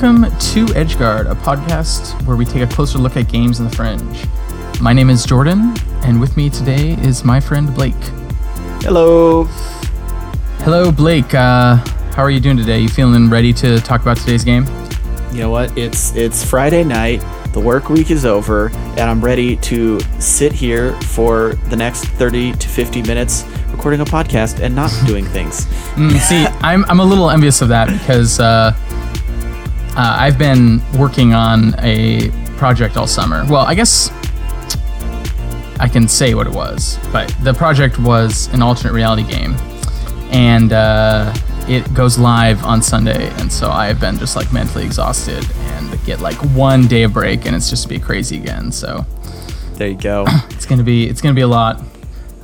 Welcome to Edgeguard, a podcast where we take a closer look at games in the fringe. My name is Jordan, and with me today is my friend Blake. Hello. Hello, Blake. Uh, how are you doing today? You feeling ready to talk about today's game? You know what? It's it's Friday night. The work week is over, and I'm ready to sit here for the next 30 to 50 minutes recording a podcast and not doing things. Mm, see, I'm, I'm a little envious of that because uh, uh, I've been working on a project all summer. Well, I guess I can say what it was, but the project was an alternate reality game, and uh, it goes live on Sunday, and so I have been just like mentally exhausted and get like one day of break, and it's just to be crazy again. So There you go. it's gonna be it's gonna be a lot.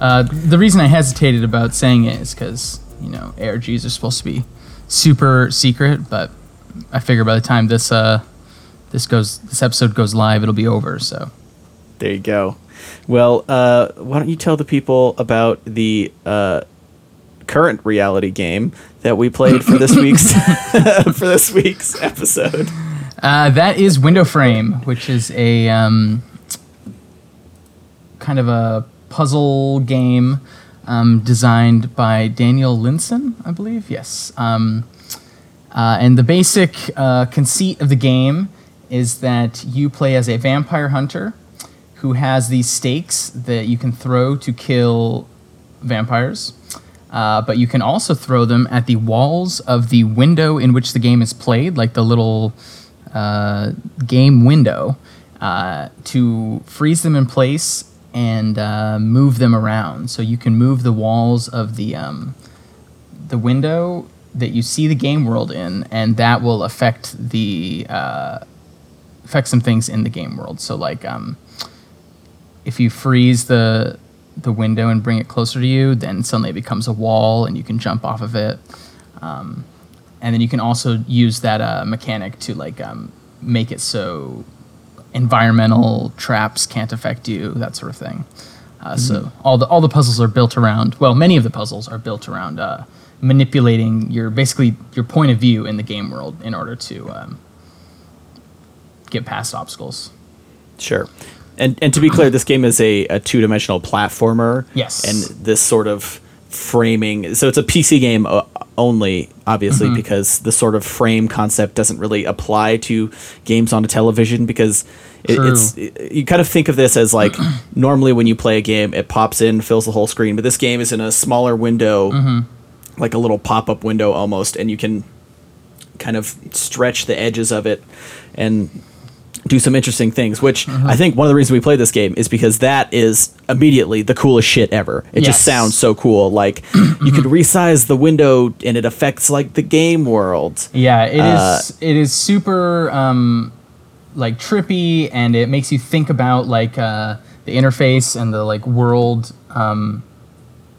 Uh, the reason I hesitated about saying it is because you know ARGs are supposed to be super secret, but I figure by the time this uh this goes this episode goes live, it'll be over. So There you go. Well, uh, why don't you tell the people about the uh, current reality game that we played for this week's for this week's episode? uh, that is Window Frame, which is a um, kind of a puzzle game um, designed by Daniel Linssen, I believe. Yes. Um, uh, and the basic uh, conceit of the game is that you play as a vampire hunter who has these stakes that you can throw to kill vampires. Uh, but you can also throw them at the walls of the window in which the game is played, like the little uh, game window, uh, to freeze them in place and uh, move them around. So you can move the walls of the um, the window that you see the game world in, and that will affect the uh, affect some things in the game world. So like um, if you freeze the the window and bring it closer to you, then suddenly it becomes a wall, and you can jump off of it. Um, and then you can also use that uh, mechanic to like um, make it so environmental traps can't affect you, that sort of thing. Uh, So all the all the puzzles are built around. Well, many of the puzzles are built around uh, manipulating your basically your point of view in the game world in order to um, get past obstacles. Sure. And and to be clear, this game is a, a two dimensional platformer. Yes. And this sort of framing, so it's a PC game uh, only, obviously, Mm-hmm. because the sort of frame concept doesn't really apply to games on a television because it, it's it- you kind of think of this as like normally when you play a game, it pops in, fills the whole screen, but this game is in a smaller window, Mm-hmm. Like a little pop up window almost, and you can kind of stretch the edges of it and do some interesting things, which Mm-hmm. I think one of the reasons we play this game is because that is immediately the coolest shit ever. It Yes. just sounds so cool. Like you could resize the window and it affects like the game world. Yeah, it is. Uh, It is super um, like trippy, and it makes you think about like uh, the interface and the like world um,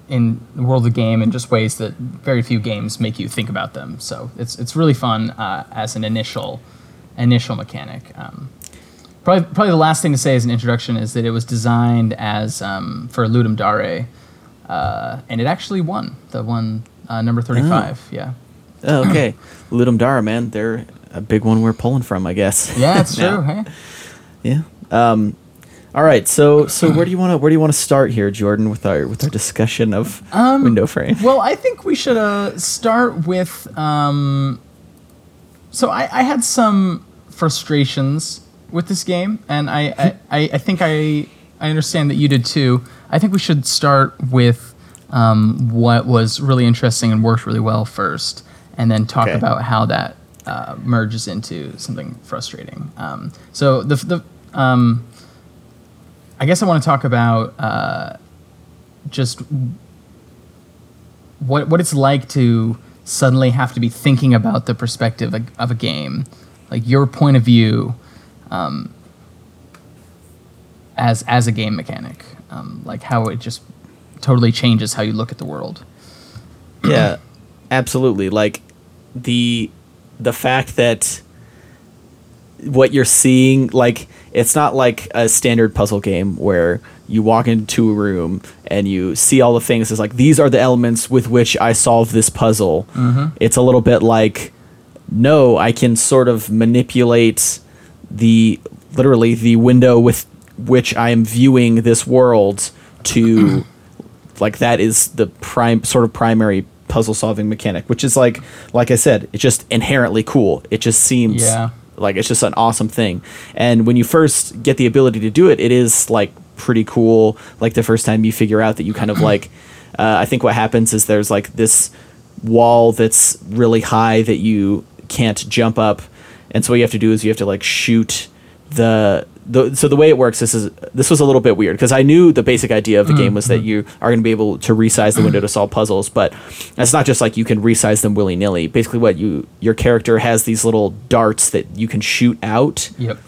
in the world of the game in just ways that very few games make you think about them. So it's it's really fun uh, as an initial initial mechanic. Um, probably probably the last thing to say as an introduction is that it was designed as um, for Ludum Dare, uh, and it actually won the one uh, number thirty five. Yeah. Oh, okay. Ludum Dare, man, they're a big one we're pulling from, I guess. Yeah, it's true. Hey? Yeah. Um, all right. So so where do you want to where do you want to start here, Jordan, with our with our discussion of window frame? Um, Well, I think we should uh, start with. Um, so I, I had some frustrations with this game, and I, I, I, I think I I understand that you did too. I think we should start with um, what was really interesting and worked really well first, and then talk Okay. about how that uh, merges into something frustrating. Um, so the the um, I guess I want to talk about uh, just what what it's like to suddenly have to be thinking about the perspective of, a game, like your point of view, um, as as a game mechanic, um, like how it just totally changes how you look at the world. yeah, absolutely. Like the the fact that what you're seeing like it's not like a standard puzzle game where you walk into a room and you see all the things it's like these are the elements with which i solve this puzzle mm-hmm. it's a little bit like no, I can sort of manipulate the literally the window with which I am viewing this world to like that is the prime sort of primary puzzle solving mechanic, which is like like I said, it's just inherently cool. It just seems Yeah. Like it's just an awesome thing. And when you first get the ability to do it, it is like pretty cool. Like the first time you figure out that you kind of like, uh, I think what happens is there's like this wall that's really high that you can't jump up, and so what you have to do is you have to like shoot the. The, so the way it works, this is this was a little bit weird because I knew the basic idea of the game was that you are going to be able to resize the window to solve puzzles, but it's not just like you can resize them willy nilly. Basically, what you your character has these little darts that you can shoot out, Yep.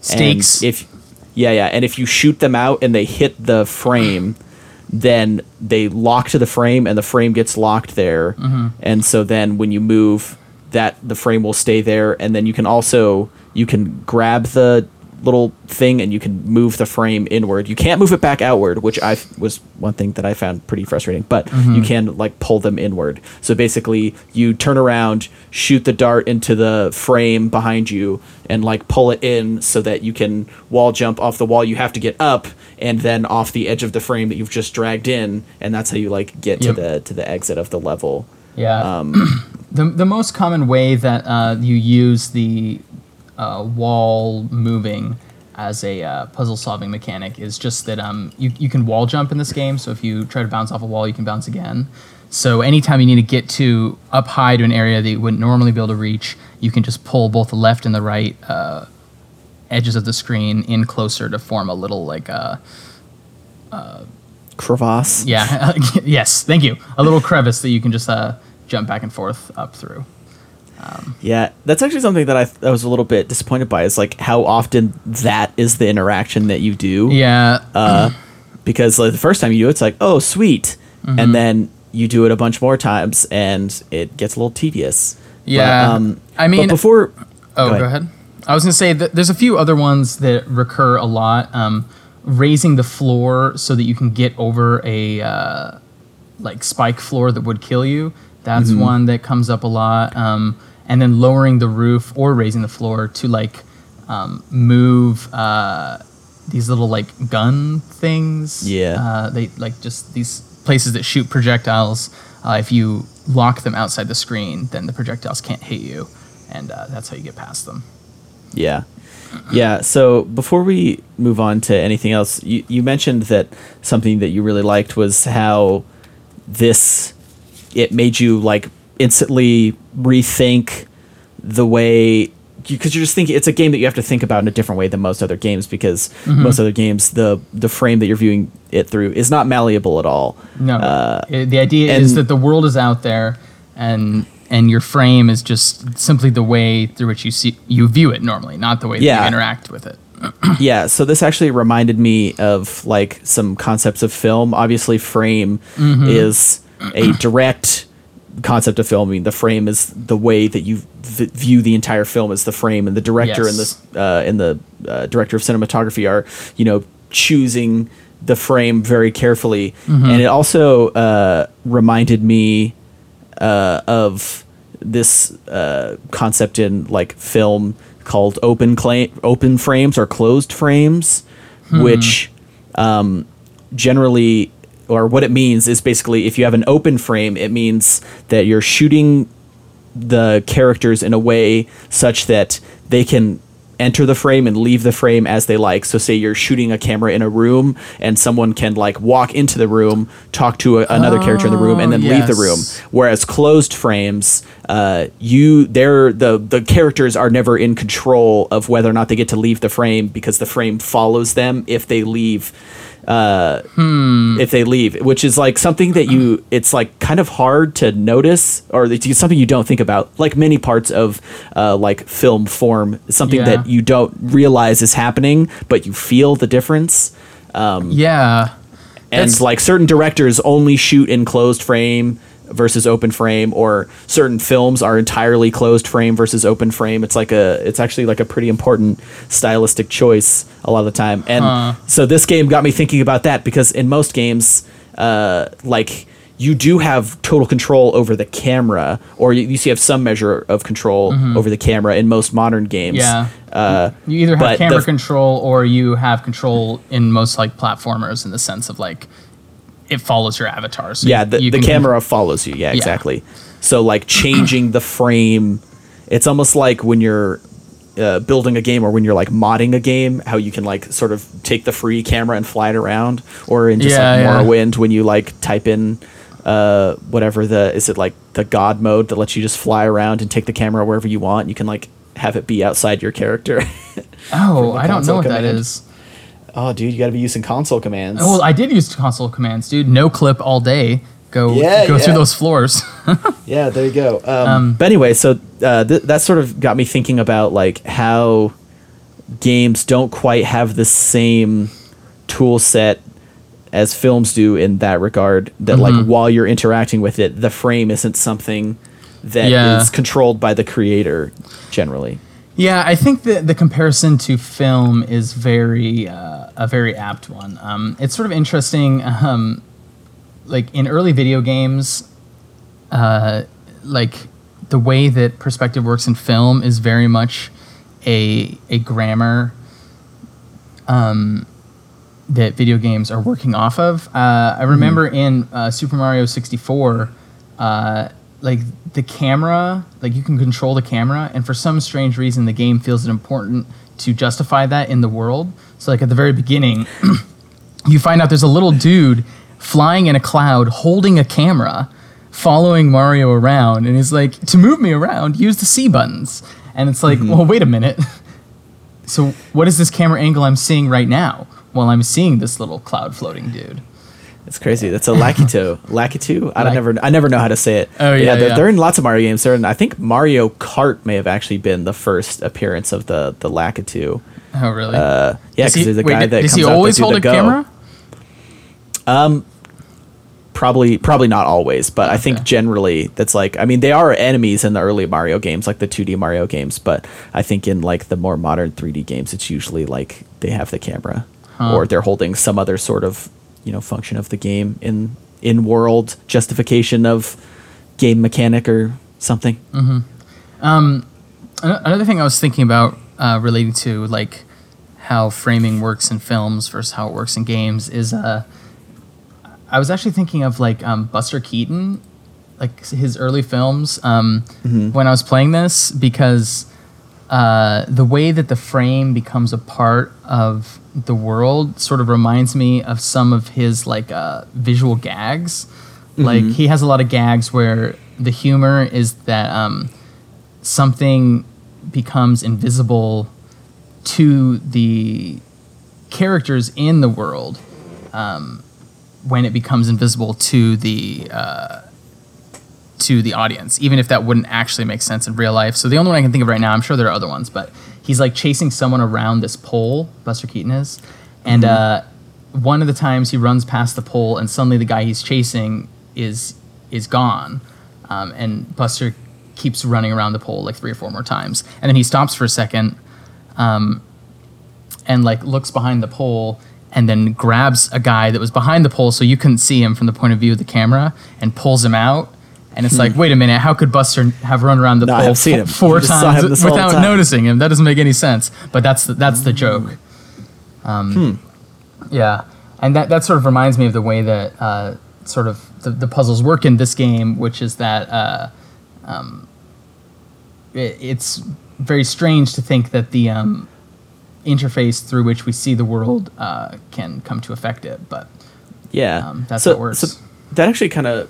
Stakes. if yeah, yeah, and if you shoot them out and they hit the frame, then they lock to the frame and the frame gets locked there. Mm-hmm. And so then when you move, that the frame will stay there and then you can also you can grab the little thing and you can move the frame inward. You can't move it back outward, which I was one thing that I found pretty frustrating, but Mm-hmm. you can like pull them inward. So basically, you turn around, shoot the dart into the frame behind you and like pull it in so that you can wall jump off the wall. You have to get up and then off the edge of the frame that you've just dragged in and that's how you like get Yep. to the to the exit of the level. Yeah. Um, the the most common way that uh, you use the uh, wall moving as a uh, puzzle solving mechanic is just that um, you, you can wall jump in this game. So if you try to bounce off a wall, you can bounce again. So anytime you need to get to up high to an area that you wouldn't normally be able to reach, you can just pull both the left and the right uh, edges of the screen in closer to form a little like uh, Crevasse. yeah yes thank you a little crevice that you can just uh, jump back and forth up through. Yeah, that's actually something that I, I was a little bit disappointed by is like how often that is the interaction that you do. Yeah, Uh, because like the first time you do it, it's like, oh, sweet. Mm-hmm. And then you do it a bunch more times and it gets a little tedious. But, Yeah, um, I mean- but before. Oh, go ahead. I was gonna say that there's a few other ones that recur a lot. Um, raising the floor so that you can get over a uh, like spike floor that would kill you. That's Mm-hmm. one that comes up a lot. Um, and then lowering the roof or raising the floor to like um, move uh, these little like gun things. Yeah. Uh, they like just these places that shoot projectiles. Uh, if you lock them outside the screen, then the projectiles can't hit you, and uh, that's how you get past them. Yeah. Yeah. So before we move on to anything else, you, you mentioned that something that you really liked was how this it made you like instantly rethink the way because you're just thinking it's a game that you have to think about in a different way than most other games because mm-hmm. most other games the the frame that you're viewing it through is not malleable at all. No, Uh, i- the idea is that the world is out there, and and your frame is just simply the way through which you see you view it normally, not the way that Yeah. you interact with it. yeah so this actually reminded me of like some concepts of film obviously frame mm-hmm. is a direct concept of film i mean the frame is the way that you v- view the entire film as the frame and the director and the uh, and the uh, director of cinematography are you know choosing the frame very carefully. And it also uh, reminded me uh, of this uh, concept in like film called open claim open frames or closed frames, which um, generally or what it means is basically if you have an open frame, it means that you're shooting the characters in a way such that they can enter the frame and leave the frame as they like. So say you're shooting a camera in a room and someone can like walk into the room, talk to a, another character in the room and then Oh, leave the room. Whereas closed frames, uh, you they're the the characters are never in control of whether or not they get to leave the frame because the frame follows them if they leave uh, if they leave, which is like something that you, it's like kind of hard to notice, or it's something you don't think about. Like many parts of uh, like film form, something Yeah. that you don't realize is happening, but you feel the difference. Um, Yeah, And That's- like certain directors only shoot in closed frame versus open frame, or certain films are entirely closed frame versus open frame. It's like a, it's actually like a pretty important stylistic choice a lot of the time. And Huh. so this game got me thinking about that because in most games, uh, like you do have total control over the camera, or you, you have some measure of control over the camera in most modern games. Mm-hmm. Yeah. Uh, You either have camera the- control or you have control in most like platformers in the sense of like it follows your avatar. So yeah, the, the camera follows you. Yeah, exactly. So like changing the frame, it's almost like when you're uh, building a game or when you're like modding a game, how you can like sort of take the free camera and fly it around, or in just Yeah, like yeah. Morrowind when you like type in uh, whatever the is it like the God mode that lets you just fly around and take the camera wherever you want. You can like have it be outside your character. Oh, I don't know what that command. is. Oh, dude, you got to be using console commands. Oh, well, I did use console commands, dude. No clip all day. Go Yeah, go through those floors. Yeah, there you go. Um, but anyway, so uh, th- that sort of got me thinking about like how games don't quite have the same tool set as films do in that regard. That Mm-hmm. like while you're interacting with it, the frame isn't something that is Yeah. controlled by the creator generally. Yeah, I think that the comparison to film is very uh, a very apt one. Um, it's sort of interesting. Um, like in early video games, uh, like the way that perspective works in film is very much a a grammar um, that video games are working off of. Uh, I remember in uh, Super Mario 64, uh, like the camera, like you can control the camera, and for some strange reason, the game feels it important to justify that in the world. So, like at the very beginning, you find out there's a little dude flying in a cloud holding a camera following Mario around and he's like to move me around use the C buttons. And it's like mm-hmm. well wait a minute. So what is this camera angle I'm seeing right now while I'm seeing this little cloud floating dude It's crazy. That's a Lakitu. Lakitu? I don't never I never know how to say it. Oh, But yeah, they're, yeah. they're in lots of Mario games. They're in I think Mario Kart may have actually been the first appearance of the the Lakitu. oh really Uh, yeah, because he- there's a wait, guy that does comes he always hold the a go. camera Probably, probably not always, but I think generally that's like. I mean, they are enemies in the early Mario games, like the 2D Mario games. But I think in like the more modern 3D games, it's usually like they have the camera, or they're holding some other sort of you know function of the game in in world justification of game mechanic or something. Ano- Another thing I was thinking about uh, relating to like how framing works in films versus how it works in games is uh, I was actually thinking of like um, Buster Keaton, like his early films um, when I was playing this because uh, the way that the frame becomes a part of the world sort of reminds me of some of his like uh, visual gags. Like he has a lot of gags where the humor is that um, something becomes invisible to the characters in the world um, when it becomes invisible to the uh, to the audience, even if that wouldn't actually make sense in real life. So the only one I can think of right now, I'm sure there are other ones, but he's like chasing someone around this pole. Buster Keaton is, and uh, one of the times he runs past the pole, and suddenly the guy he's chasing is is gone, um, and Buster keeps running around the pole like three or four more times, and then he stops for a second, um, and like looks behind the pole. And then grabs a guy that was behind the pole, so you couldn't see him from the point of view of the camera, and pulls him out. And it's like, wait a minute, how could Buster have run around the No, pole have seen him. four You just saw times without time. noticing him? That doesn't make any sense. But that's the, that's the joke. Um, Yeah, and that that sort of reminds me of the way that uh, sort of the, the puzzles work in this game, which is that uh, um, it, it's very strange to think that the um, interface through which we see the world uh, can come to affect it. But Yeah, Um, that's so, how it works. So that actually kind of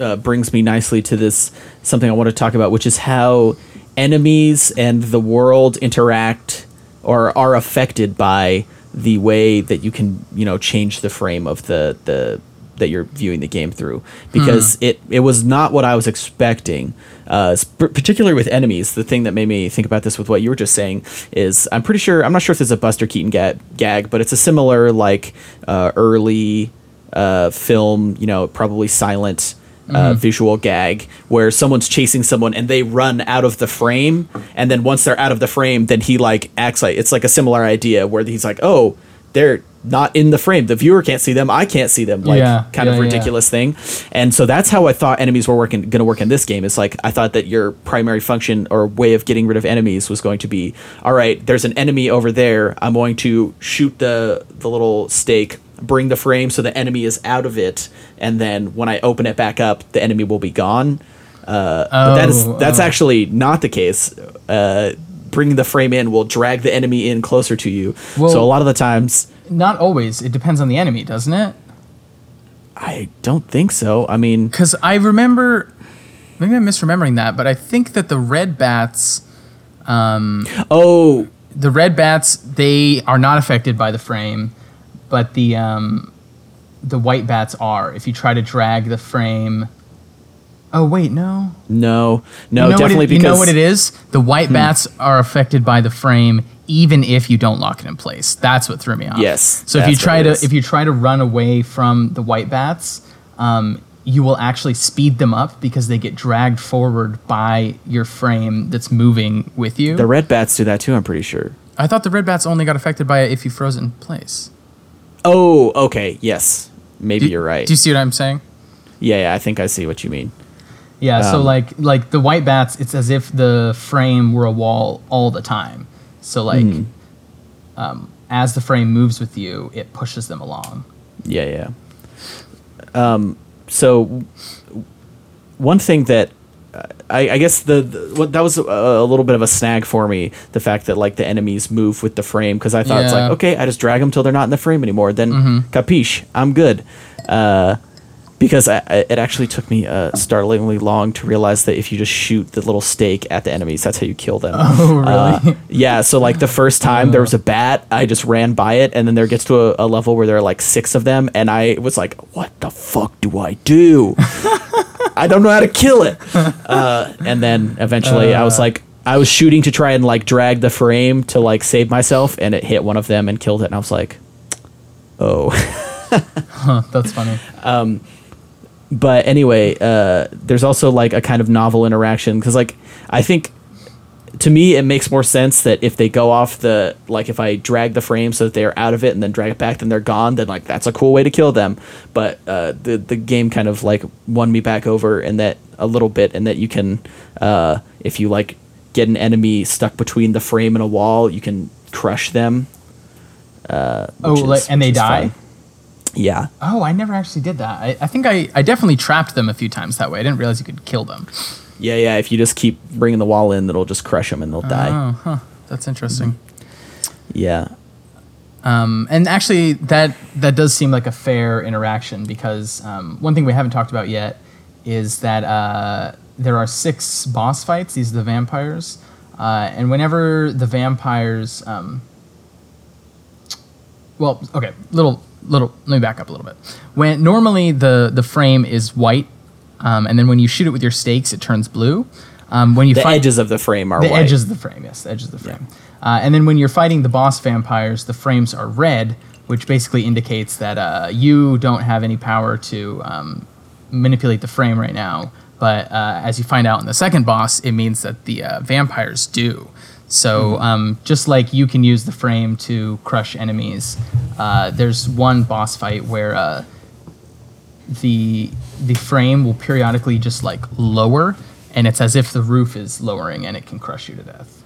uh, brings me nicely to this something I want to talk about, which is how enemies and the world interact or are affected by the way that you can, you know, change the frame of the the that you're viewing the game through because Hmm. it it was not what I was expecting. Uh, sp- particularly with enemies, the thing that made me think about this with what you were just saying is I'm pretty sure I'm not sure if there's a Buster Keaton ga- gag, but it's a similar like uh, early uh, film, you know, probably silent. Uh, visual gag where someone's chasing someone and they run out of the frame and then once they're out of the frame then he like acts like it's like a similar idea where he's like oh they're not in the frame. The viewer can't see them. I can't see them. Like Yeah, kind yeah, of yeah. ridiculous thing. And so that's how I thought enemies were working going to work in this game. It's like I thought that your primary function or way of getting rid of enemies was going to be all right, there's an enemy over there. I'm going to shoot the the little stake, bring the frame so the enemy is out of it, and then when I open it back up, the enemy will be gone. Uh, but that is Oh, that's oh. actually not the case. Uh, bringing the frame in will drag the enemy in closer to you. Well- so a lot of the times Not always. It depends on the enemy, doesn't it? I don't think so. I mean, Because I remember, maybe I'm misremembering that, but I think that the red bats, oh, the red bats, they are not affected by the frame, but the um, the white bats are. If you try to drag the frame. Oh wait, no. no, no, you know definitely it, because Hmm. you know what it is. The white bats are affected by the frame, even if you don't lock it in place. That's what threw me off. Yes, So if you try to if you try to run away from the white bats, um, you will actually speed them up because they get dragged forward by your frame that's moving with you. the red bats do that too. I'm pretty sure. I thought the red bats only got affected by it if you froze it in place. Oh, okay, yes, maybe Do- you're right. Do you see what I'm saying? yeah, yeah, I think I see what you mean. Yeah, so Um, like like the white bats, it's as if the frame were a wall all the time. So like, Hmm. um, as the frame moves with you, it pushes them along. Yeah, yeah. Um, so one thing that I, I guess the, the what that was a, a little bit of a snag for me, the fact that like the enemies move with the frame because I thought it's like okay, I just drag them till they're not in the frame anymore. Then Mm-hmm. capiche, I'm good. Uh, because I, I, it actually took me uh, startlingly long to realize that if you just shoot the little stake at the enemies, that's how you kill them. Oh, really? Uh, yeah. So like the first time there was a bat, I just ran by it, and then there gets to a, a level where there are like six of them, and I was like, "What the fuck do I do? I don't know how to kill it." Uh, and then eventually, I was like, I was shooting to try and like drag the frame to like save myself, and it hit one of them and killed it, and I was like, "Oh." Huh, that's funny. But anyway, uh, there's also like a kind of novel interaction because like I think to me it makes more sense that if they go off the like if I drag the frame so that they're out of it and then drag it back then they're gone then like that's a cool way to kill them. But uh, the the game kind of like won me back over in that a little bit and that you can uh, if you like get an enemy stuck between the frame and a wall you can crush them. Uh, Oh, like, and they die. fun. Yeah. Oh, I never actually did that. I, I think I, I definitely trapped them a few times that way. I didn't realize you could kill them. Yeah, yeah. If you just keep bringing the wall in, it'll just crush them and they'll die. Oh, huh. That's interesting. Yeah. Um, and actually, that that does seem like a fair interaction because um, one thing we haven't talked about yet is that uh, there are six boss fights. These are the vampires, uh, and whenever the vampires, um, well, okay, little little. Let me back up a little bit. When normally the the frame is white, um, and then when you shoot it with your stakes, it turns blue. Um, when you The fight, edges of the frame are the white. edges of the frame, yes, the edges of the frame. Uh, and then when you're fighting the boss vampires, the frames are red, which basically indicates that uh, you don't have any power to um, manipulate the frame right now. But uh, as you find out in the second boss, it means that the uh, vampires do. So um, just like you can use the frame to crush enemies, uh, there's one boss fight where uh, the the frame will periodically just like lower, and it's as if the roof is lowering, and it can crush you to death.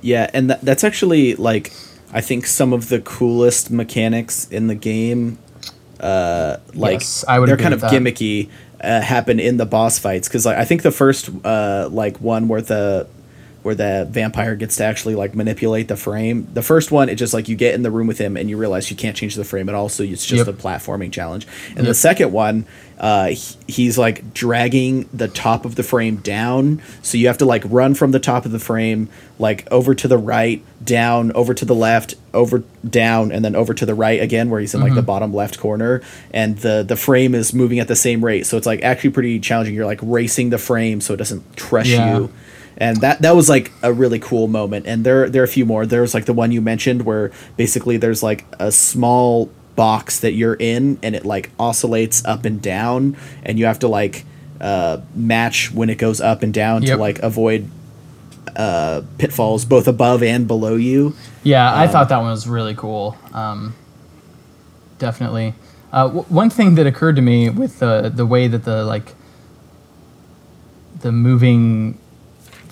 Yeah, and that, that's actually like I think some of the coolest mechanics in the game. Uh, like Yes, I would they're kind of that. gimmicky. Uh, happen in the boss fights because like I think the first uh like one where the where the vampire gets to actually like manipulate the frame. The first one, it's just like you get in the room with him and you realize you can't change the frame at all, so it's just Yep. a platforming challenge. And the second one, uh, he's like dragging the top of the frame down, so you have to like run from the top of the frame like over to the right, down, over to the left, over down, and then over to the right again, where he's in like the bottom left corner, and the the frame is moving at the same rate, so it's like actually pretty challenging. You're like racing the frame so it doesn't crush Yeah. you and that that was like a really cool moment. And there there are a few more. There's like the one you mentioned where basically there's like a small box that you're in and it like oscillates up and down. And you have to like uh, match when it goes up and down to like avoid uh, pitfalls both above and below you. Yeah, Um, I thought that one was really cool. Um, definitely. Uh, w- one thing that occurred to me with the the way that the like the moving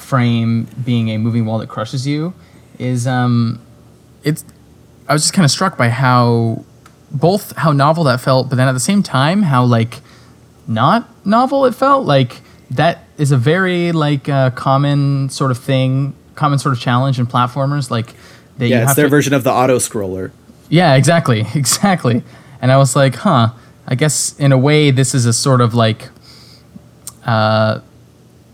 frame being a moving wall that crushes you is um it's I was just kind of struck by how both how novel that felt, but then at the same time how like not novel it felt. Like that is a very like uh, common sort of thing, common sort of challenge in platformers. Like that Yeah, you it's have their to, version of the auto scroller. yeah, exactly, exactly. And I was like, huh. I guess in a way, this is a sort of like, uh,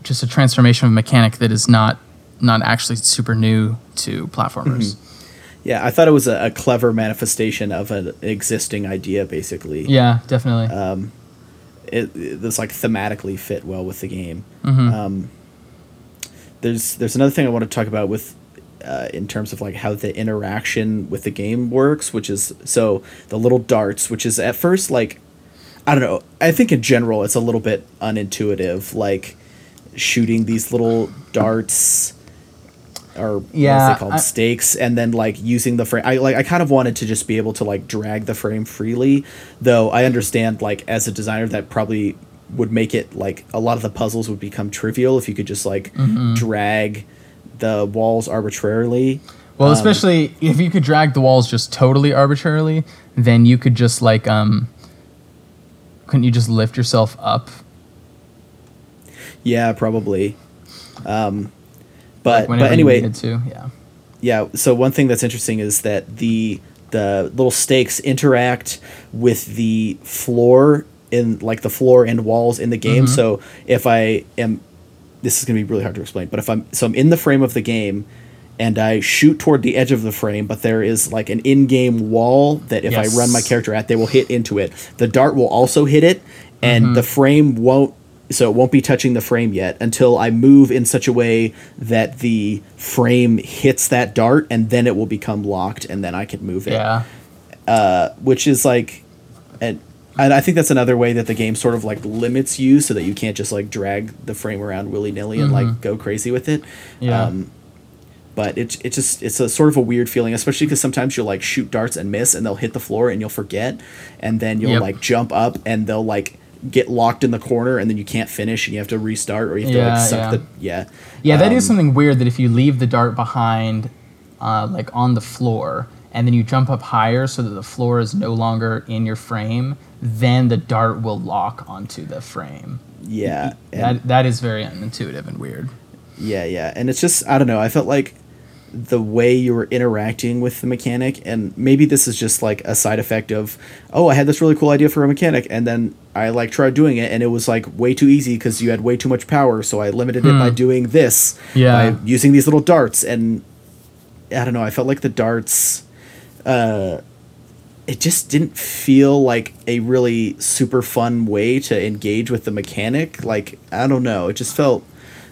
just a transformation of mechanic that is not not actually super new to platformers. Yeah, I thought it was a, a clever manifestation of an existing idea, basically. Yeah, definitely. it, it this like thematically fit well with the game. Mm-hmm. Um, there's there's another thing I want to talk about with uh, in terms of like how the interaction with the game works, which is so the little darts, which is at first like I don't know. I think in general it's a little bit unintuitive, like shooting these little darts or Yeah, is they called I- stakes and then like using the frame i like i kind of wanted to just be able to like drag the frame freely though i understand like as a designer that probably would make it like a lot of the puzzles would become trivial if you could just like Mm-hmm. drag the walls arbitrarily well, um, especially if you could drag the walls just totally arbitrarily, then you could just like um. Couldn't you just lift yourself up? Yeah probably um but like, but anyway to. Yeah. yeah so one thing that's interesting is that the the little stakes interact with the floor in like the floor and walls in the game so if i am this is going to be really hard to explain but if i'm so i'm in the frame of the game and i shoot toward the edge of the frame but there is like an in-game wall that if Yes. i run my character at they will hit into it the dart will also hit it and the frame won't so it won't be touching the frame yet until I move in such a way that the frame hits that dart and then it will become locked and then I can move it. Yeah. Which is like and and I think that's another way that the game sort of like limits you so that you can't just like drag the frame around willy nilly and like go crazy with it. Yeah. Um, but it's it just it's a sort of a weird feeling especially because sometimes you'll like shoot darts and miss and they'll hit the floor and you'll forget and then you'll Yep. like jump up and they'll like get locked in the corner and then you can't finish and you have to restart or you have to Yeah, like suck yeah. the yeah Yeah, that is Um, something weird that if you leave the dart behind, uh, like on the floor, and then you jump up higher so that the floor is no longer in your frame, then the dart will lock onto the frame. yeah That that is very unintuitive and weird. Yeah, yeah. And it's just I don't know, I felt like the way you were interacting with the mechanic and maybe this is just like a side effect of oh, I had this really cool idea for a mechanic and then I like tried doing it and it was like way too easy because you had way too much power, so I limited it by doing this Yeah. by using these little darts and I don't know, I felt like the darts uh it just didn't feel like a really super fun way to engage with the mechanic. Like I don't know, it just felt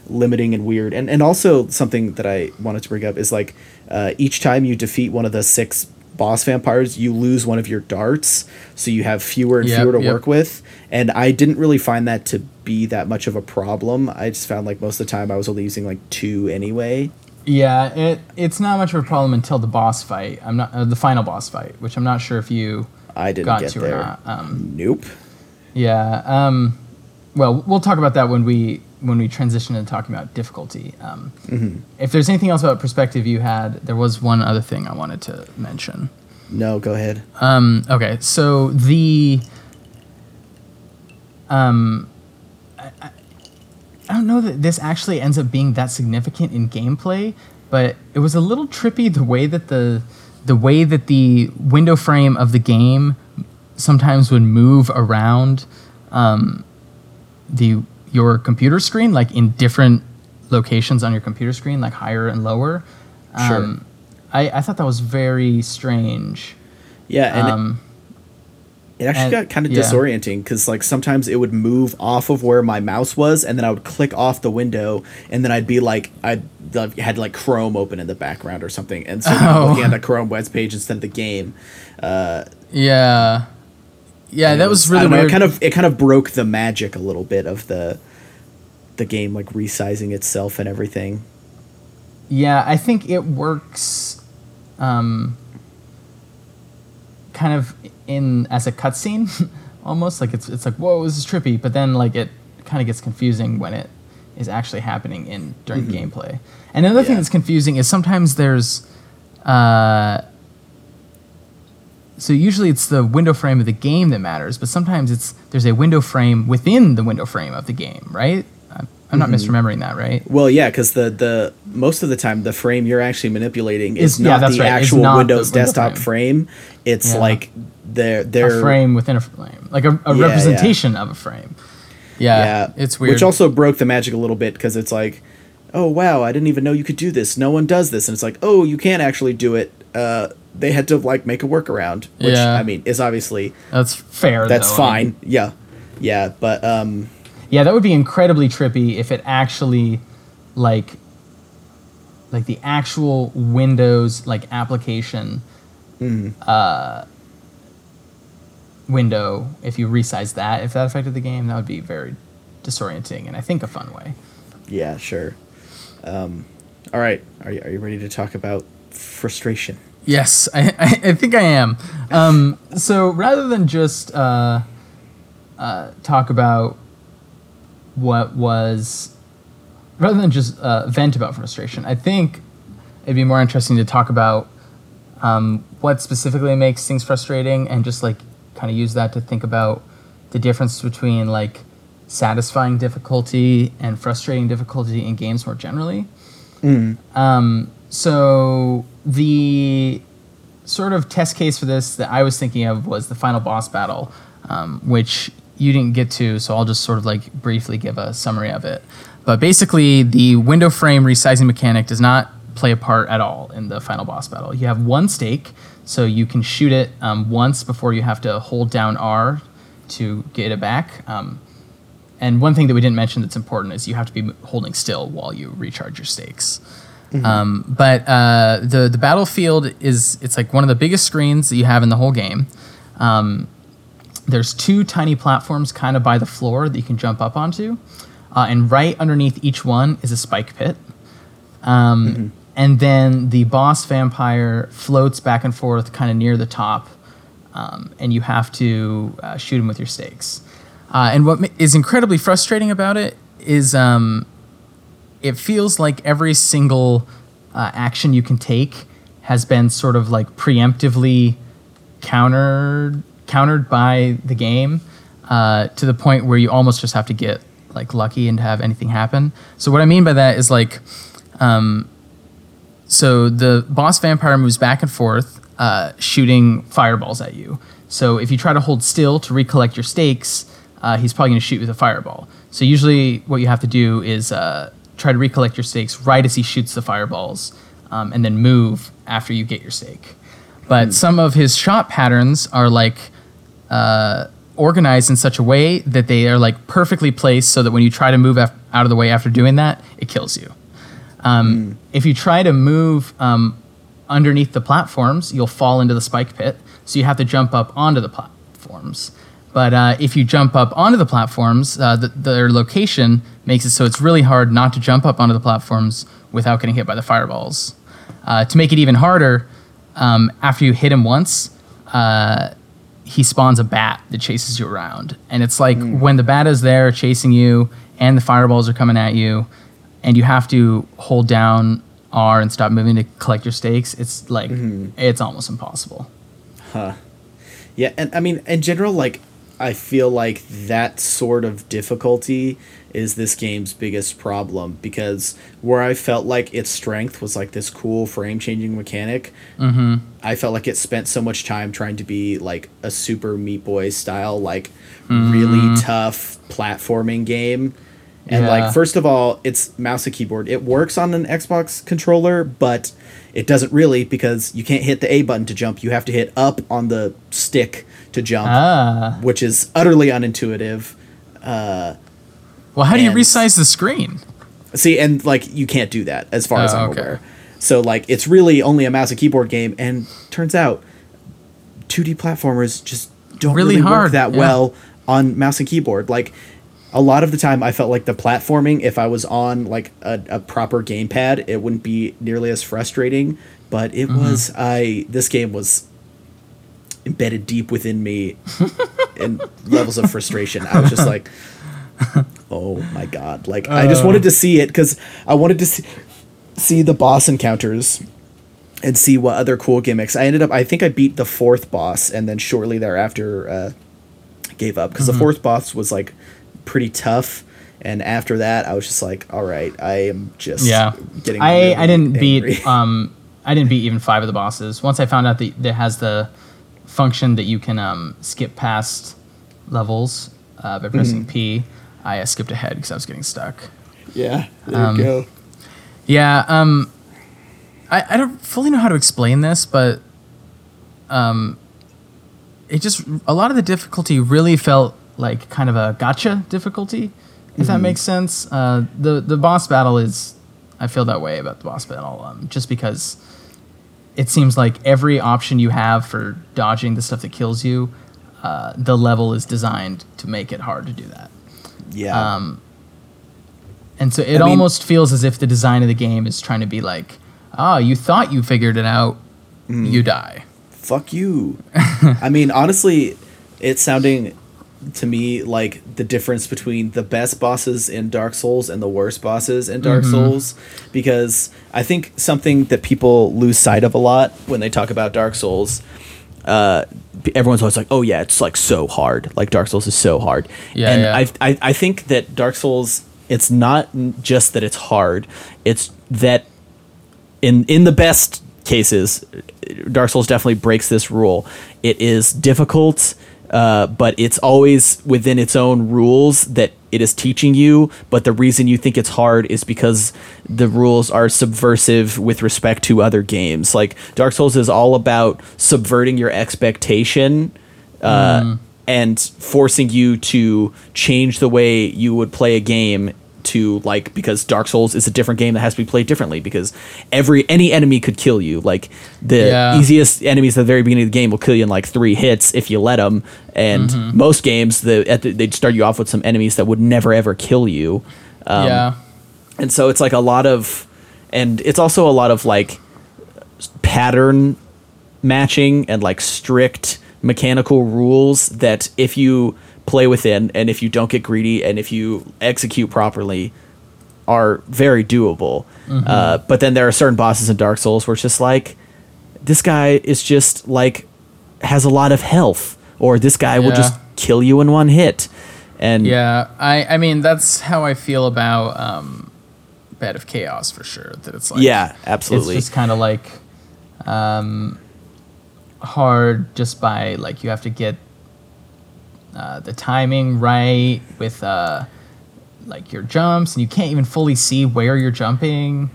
limiting and weird. And and also something that I wanted to bring up is like uh, each time you defeat one of the six boss vampires, you lose one of your darts, so you have fewer and Yep, fewer to yep. work with. And I didn't really find that to be that much of a problem. I just found like most of the time I was only using like two anyway. Yeah, it it's not much of a problem until the boss fight. I'm not uh, the final boss fight, which I'm not sure if you I didn't got get to there. or not. Um, Nope. Yeah. Um, well, we'll talk about that when we when we transition into talking about difficulty. Um, If there's anything else about perspective you had, there was one other thing I wanted to mention. No, go ahead. Um, okay, so the um, I, I, I don't know that this actually ends up being that significant in gameplay, but it was a little trippy the way that the the way that the window frame of the game sometimes would move around um, the your computer screen, like in different locations on your computer screen, like higher and lower. Sure. Um, I, I thought that was very strange. Yeah, and it- Um, It actually And- got kind of yeah. disorienting because like sometimes it would move off of where my mouse was, and then I would click off the window, and then I'd be like I had like Chrome open in the background or something, and so now I'm Oh. looking at the Chrome web page instead of the game. yeah, yeah, that was I really don't know. It kind of it kind of broke the magic a little bit of the the game like resizing itself and everything. Yeah, I think it works. Um, kind of in as a cutscene, almost like it's it's like whoa, this is trippy, but then like it kind of gets confusing when it is actually happening in during gameplay. And another thing that's confusing is sometimes there's. Uh, so usually it's the window frame of the game that matters, but sometimes it's there's a window frame within the window frame of the game, right? I'm, I'm not mm-hmm. misremembering that, right? Well, yeah, because the the most of the time the frame you're actually manipulating is Is- not that's the right, actual not the Windows window desktop frame. It's Yeah. like they're they're a frame within a frame, like a, a Yeah, representation of a frame. Yeah, yeah, it's weird. Which also broke the magic a little bit because it's like, oh wow, I didn't even know you could do this. No one does this, and it's like, oh, you can't actually do it. Uh, they had to like make a workaround, which Yeah. I mean is obviously that's fair. that's though. I mean, fine. yeah, yeah, but um, yeah, that would be incredibly trippy if it actually, like, like the actual Windows like application, uh, window. If you resize that, if that affected the game, that would be very disorienting, and I think a fun way. yeah, sure. Um, all right, are you, are you ready to talk about frustration? Yes, I, I, think I am. Um, so rather than just uh, uh, talk about what was, rather than just uh, vent about frustration, I think it'd be more interesting to talk about um, what specifically makes things frustrating and just like kind of use that to think about the difference between like satisfying difficulty and frustrating difficulty in games more generally. Um, so the sort of test case for this that I was thinking of was the final boss battle, um, which you didn't get to, so I'll just sort of like briefly give a summary of it. But basically, the window frame resizing mechanic does not play a part at all in the final boss battle. You have one stake, so you can shoot it um, once before you have to hold down R to get it back. Um, and one thing that we didn't mention that's important is you have to be holding still while you recharge your stakes. Um, but uh, the the battlefield is it's like one of the biggest screens that you have in the whole game. Um, there's two tiny platforms kind of by the floor that you can jump up onto, uh, and right underneath each one is a spike pit. Um, And then the boss vampire floats back and forth kind of near the top, um, and you have to uh, shoot him with your stakes. Uh, and what is incredibly frustrating about it is um, it feels like every single uh, action you can take has been sort of like preemptively countered countered by the game uh, to the point where you almost just have to get like lucky and have anything happen. So what I mean by that is like, um, so the boss vampire moves back and forth, uh, shooting fireballs at you. So if you try to hold still to recollect your stakes, uh, he's probably going to shoot you with a fireball. So usually, what you have to do is uh, try to recollect your stakes right as he shoots the fireballs, um, and then move after you get your stake. But some of his shot patterns are like uh, organized in such a way that they are like perfectly placed so that when you try to move af- out of the way after doing that, it kills you. Um, If you try to move um, underneath the platforms, you'll fall into the spike pit. So you have to jump up onto the platforms. But uh, if you jump up onto the platforms, uh, the, their location makes it so it's really hard not to jump up onto the platforms without getting hit by the fireballs. Uh, to make it even harder, um, after you hit him once, uh, he spawns a bat that chases you around. And it's like when the bat is there chasing you and the fireballs are coming at you, and you have to hold down R and stop moving to collect your stakes, it's like, it's almost impossible. Huh. Yeah, and I mean, in general, like, I feel like that sort of difficulty is this game's biggest problem because where I felt like its strength was like this cool frame changing mechanic, Mm-hmm. I felt like it spent so much time trying to be like a Super Meat Boy style, like really tough platforming game. And Yeah. like, first of all, it's mouse and keyboard. It works on an Xbox controller, but it doesn't really because you can't hit the A button to jump. You have to hit up on the stick to jump, Ah. which is utterly unintuitive. Well, how do you resize the screen? See, and like you can't do that as far as Oh, I'm okay. aware. So like it's really only a mouse and keyboard game, and turns out 2D platformers just don't Really really, hard, work that yeah. well on mouse and keyboard. Like a lot of the time, I felt like the platforming, if I was on like a, a proper gamepad, it wouldn't be nearly as frustrating. But it Mm-hmm. was I this game was embedded deep within me in levels of frustration. I was just like, oh my god! Like I just wanted to see it because I wanted to see, see the boss encounters and see what other cool gimmicks. I ended up. I think I beat the fourth boss, and then shortly thereafter uh, gave up because the fourth boss was like pretty tough. And after that, I was just like, "All right, I am just Yeah, getting." I really I didn't angry. beat um I didn't beat even five of the bosses. Once I found out that that has the function that you can um skip past levels uh, by pressing Mm-hmm. P, I uh, skipped ahead because I was getting stuck. Yeah, there Um, you go. Yeah, um, I, I don't fully know how to explain this, but um, it just a lot of the difficulty really felt like kind of a gotcha difficulty, if that makes sense. Uh, the the boss battle is, I feel that way about the boss battle, um, just because it seems like every option you have for dodging the stuff that kills you, uh, the level is designed to make it hard to do that. Yeah, Um, and so it I mean- almost feels as if the design of the game is trying to be like, ah, you thought you figured it out, Mm. you die. fuck you. I mean, honestly, it's sounding to me like the difference between the best bosses in Dark Souls and the worst bosses in Dark Souls. Because I think something that people lose sight of a lot when they talk about Dark Souls uh everyone's always like oh yeah it's like so hard. Like Dark Souls is so hard. Yeah, and yeah. I, I I think that Dark Souls it's not just that it's hard. It's that in in the best cases, Dark Souls definitely breaks this rule. It is difficult, uh, but it's always within its own rules that it is teaching you. But the reason you think it's hard is because the rules are subversive with respect to other games. Like Dark Souls is all about subverting your expectation. Uh, And forcing you to change the way you would play a game to like because Dark Souls is a different game that has to be played differently because every any enemy could kill you. Like the Yeah. easiest enemies at the very beginning of the game will kill you in like three hits if you let them. And Mm-hmm. most games, the, at the they'd start you off with some enemies that would never ever kill you. Um, yeah. and so it's like a lot of and it's also a lot of like pattern matching and like strict mechanical rules that if you play within and if you don't get greedy and if you execute properly are very doable uh, but then there are certain bosses in dark souls where it's just like this guy is just like has a lot of health or this guy will just kill you in one hit and Yeah. I, I mean, that's how I feel about um, Bed of Chaos for sure. That it's like, yeah absolutely It's just kind of like um, hard just by like you have to get uh, the timing right with uh, like your jumps, and you can't even fully see where you're jumping.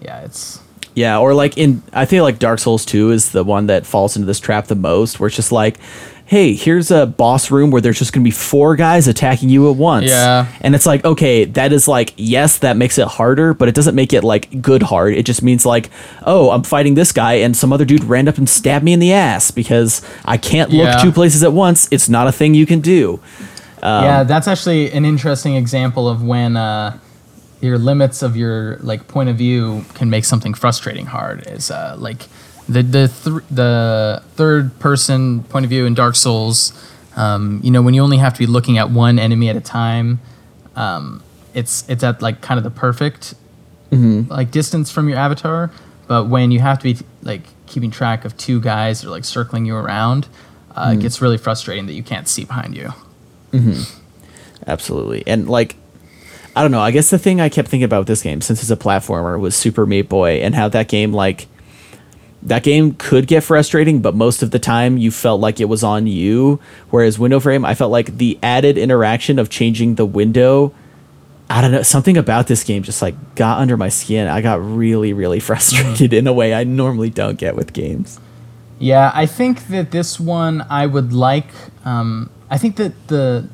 Yeah, it's Yeah, or like in I feel like Dark Souls 2 is the one that falls into this trap the most where it's just like hey, here's a boss room where there's just going to be four guys attacking you at once. Yeah. And it's like, okay, that is like yes, that makes it harder, but it doesn't make it like good hard. It just means like, oh, I'm fighting this guy and some other dude ran up and stabbed me in the ass because I can't look Yeah. two places at once. It's not a thing you can do. Um, yeah, that's actually an interesting example of when uh, your limits of your like point of view can make something frustrating hard. Is uh, like the the th- the third person point of view in Dark Souls. Um, you know, when you only have to be looking at one enemy at a time, um, it's it's at like kind of the perfect like distance from your avatar. But when you have to be like keeping track of two guys that are like circling you around, uh, it gets really frustrating that you can't see behind you. Absolutely. And like I don't know, I guess the thing I kept thinking about with this game since it's a platformer was Super Meat Boy and how that game like that game could get frustrating, but most of the time you felt like it was on you. Whereas Window Frame, I felt like the added interaction of changing the window, I don't know, something about this game just like got under my skin. I got really, really frustrated in a way I normally don't get with games. Yeah, I think that this one I would like. Um, I think that the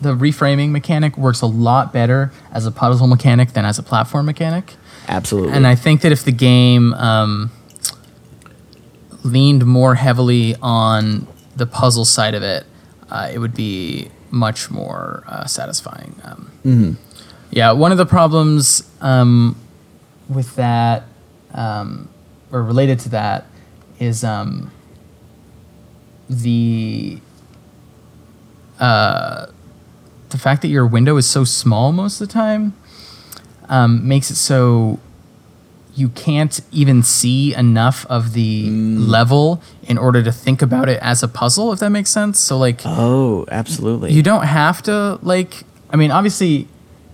the reframing mechanic works a lot better as a puzzle mechanic than as a platform mechanic. Absolutely. And I think that if the game um, leaned more heavily on the puzzle side of it, uh, it would be much more uh, satisfying. Um, Yeah, one of the problems um, with that, um, or related to that, is um, the uh, the fact that your window is so small most of the time um, makes it so you can't even see enough of the level in order to think about it as a puzzle if that makes sense so like Oh, absolutely. you don't have to like i mean obviously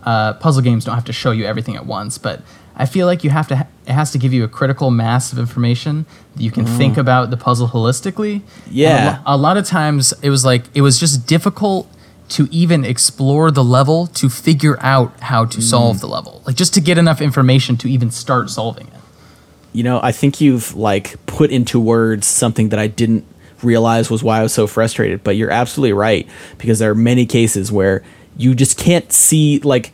uh, puzzle games don't have to show you everything at once but i feel like you have to ha- it has to give you a critical mass of information that you can think about the puzzle holistically And a Yeah. lo- a, lot of times it was like it was just difficult to even explore the level to figure out how to solve the level like just to get enough information to even start solving it you know, I think you've like put into words something that I didn't realize was why I was so frustrated. But you're absolutely right because there are many cases where you just can't see like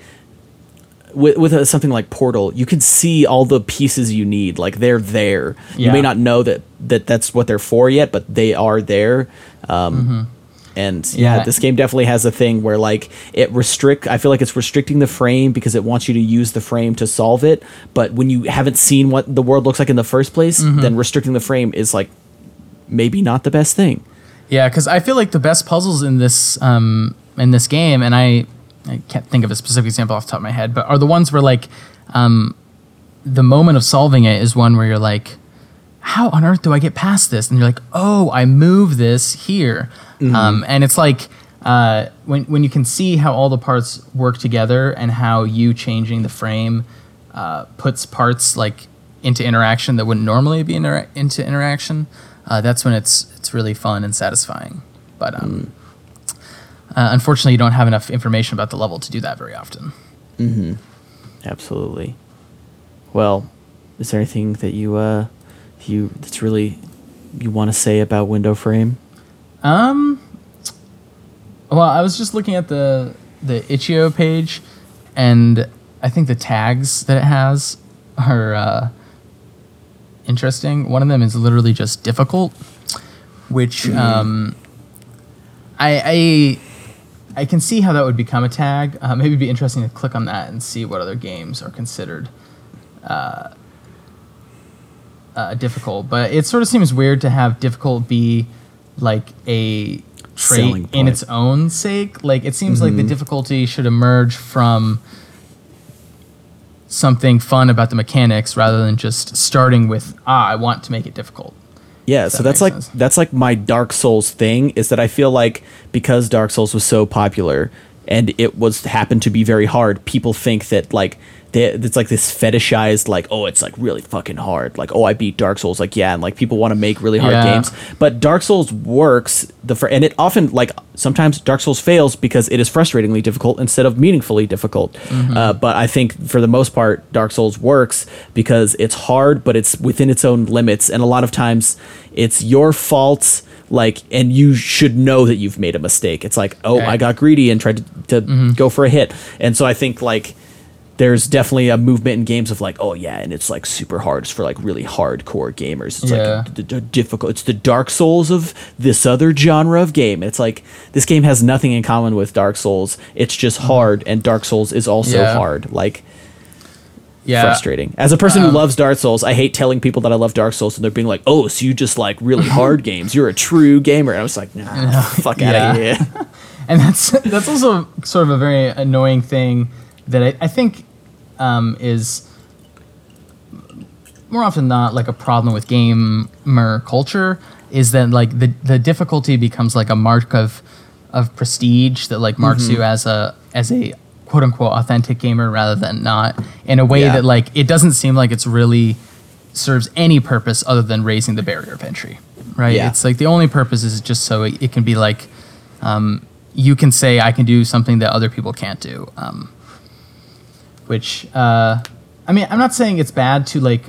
with, with a, something like Portal, you can see all the pieces you need. Like they're there. yeah. You may not know that that that's what they're for yet, but they are there. Um, And yeah, Yeah. this game definitely has a thing where like it restrict. I feel like it's restricting the frame because it wants you to use the frame to solve it. But when you haven't seen what the world looks like in the first place, then restricting the frame is like maybe not the best thing. Yeah, because I feel like the best puzzles in this um, in this game, and I I can't think of a specific example off the top of my head, but are the ones where like um, the moment of solving it is one where you're like, how on earth do I get past this? And you're like, oh, I move this here, um, and it's like. Uh, when, when you can see how all the parts work together and how you changing the frame uh, puts parts like into interaction that wouldn't normally be inter- into interaction, uh, that's when it's it's really fun and satisfying. But um, uh, unfortunately, you don't have enough information about the level to do that very often. Absolutely. Well, is there anything that you uh you that's really you want to say about window frame? Um, well, I was just looking at the the itch.io page, and I think the tags that it has are uh, interesting. One of them is literally just difficult, which um, I, I I can see how that would become a tag. Uh, maybe it'd be interesting to click on that and see what other games are considered uh, uh, difficult. But it sort of seems weird to have difficult be like a trait in its own sake. Like it seems like the difficulty should emerge from something fun about the mechanics rather than just starting with ah I want to make it difficult. Yeah, If so that's like sense. that's like my Dark Souls thing is that I feel like because Dark Souls was so popular and it was happened to be very hard, people think that like they, it's like this fetishized like oh it's like really fucking hard like oh I beat Dark Souls like yeah and like people want to make really hard Yeah. games but Dark Souls works the fr- and it often like sometimes Dark Souls fails because it is frustratingly difficult instead of meaningfully difficult. Mm-hmm. Uh, but I think for the most part, Dark Souls works because it's hard, but it's within its own limits, and a lot of times it's your fault. Like, and you should know that you've made a mistake. It's like, oh, Right. I got greedy and tried to, to mm-hmm. go for a hit, and so I think like there's definitely a movement in games of like, oh yeah, and it's like super hard. It's for like really hardcore gamers. It's Yeah. like d- d- difficult. It's the Dark Souls of this other genre of game. It's like this game has nothing in common with Dark Souls. It's just mm-hmm. hard, and Dark Souls is also Yeah. hard. Like Yeah. frustrating. As a person who Um, loves Dark Souls, I hate telling people that I love Dark Souls, and they're being like, "Oh, so you just like really hard games? You're a true gamer." And I was like, "Nah, fuck out Yeah. of here." and that's that's also sort of a very annoying thing that I, I think um, is more often than not like a problem with gamer culture is that like the the difficulty becomes like a mark of of prestige that like marks you as a as a quote unquote authentic gamer rather than not in a way Yeah. that like it doesn't seem like it's really serves any purpose other than raising the barrier of entry right Yeah. it's like the only purpose is just so it, it can be like um, you can say I can do something that other people can't do. Um, which uh, I mean, I'm not saying it's bad to like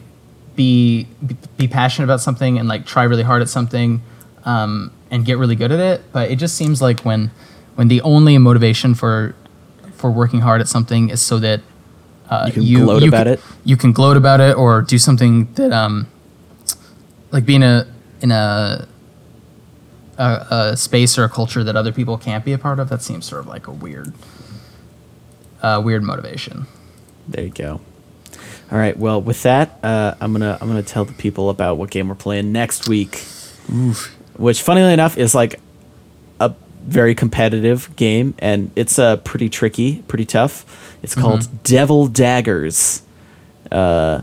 be be- be passionate about something and like try really hard at something um, and get really good at it. But it just seems like when when the only motivation for for working hard at something is so that uh, You can gloat you about can- it. You can gloat about it or do something that um, like being a in a a, a space or a culture that other people can't be a part of. That seems sort of like a weird, uh, weird motivation. There you go. All right. Well, with that, uh, I'm gonna I'm gonna tell the people about what game we're playing next week. which funnily enough is like a very competitive game and it's uh, pretty tricky, pretty tough. It's called Mm-hmm. Devil Daggers, uh,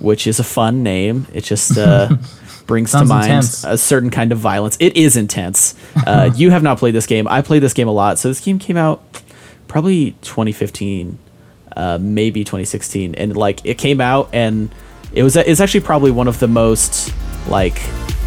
which is a fun name. It just uh, brings to mind intense. a certain kind of violence. It is intense. Uh, you have not played this game. I played this game a lot. So this game came out probably 2015, uh, maybe 2016, and like it came out and it was it's actually probably one of the most like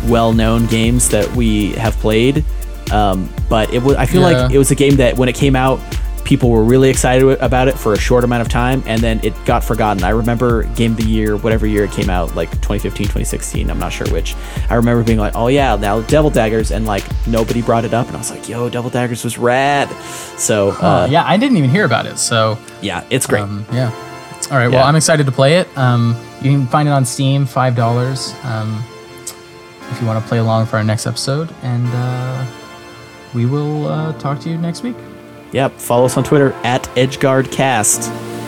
well-known games that we have played. Um, but it was I feel Yeah. like it was a game that when it came out, people were really excited about it for a short amount of time, and then it got forgotten. I remember Game of the Year, whatever year it came out, like 2015, 2016. I'm not sure which. I remember being like, oh yeah, now Devil Daggers, and like nobody brought it up, and I was like, yo, Devil Daggers was rad. So uh, Uh, yeah, I didn't even hear about it. So yeah, it's great. Um, yeah. All right. Well, I'm excited to play it. Um, you can find it on Steam, five dollars. Um, if you want to play along for our next episode, and uh, we will uh, talk to you next week. Yep. Follow us on Twitter at EdgeGuardCast.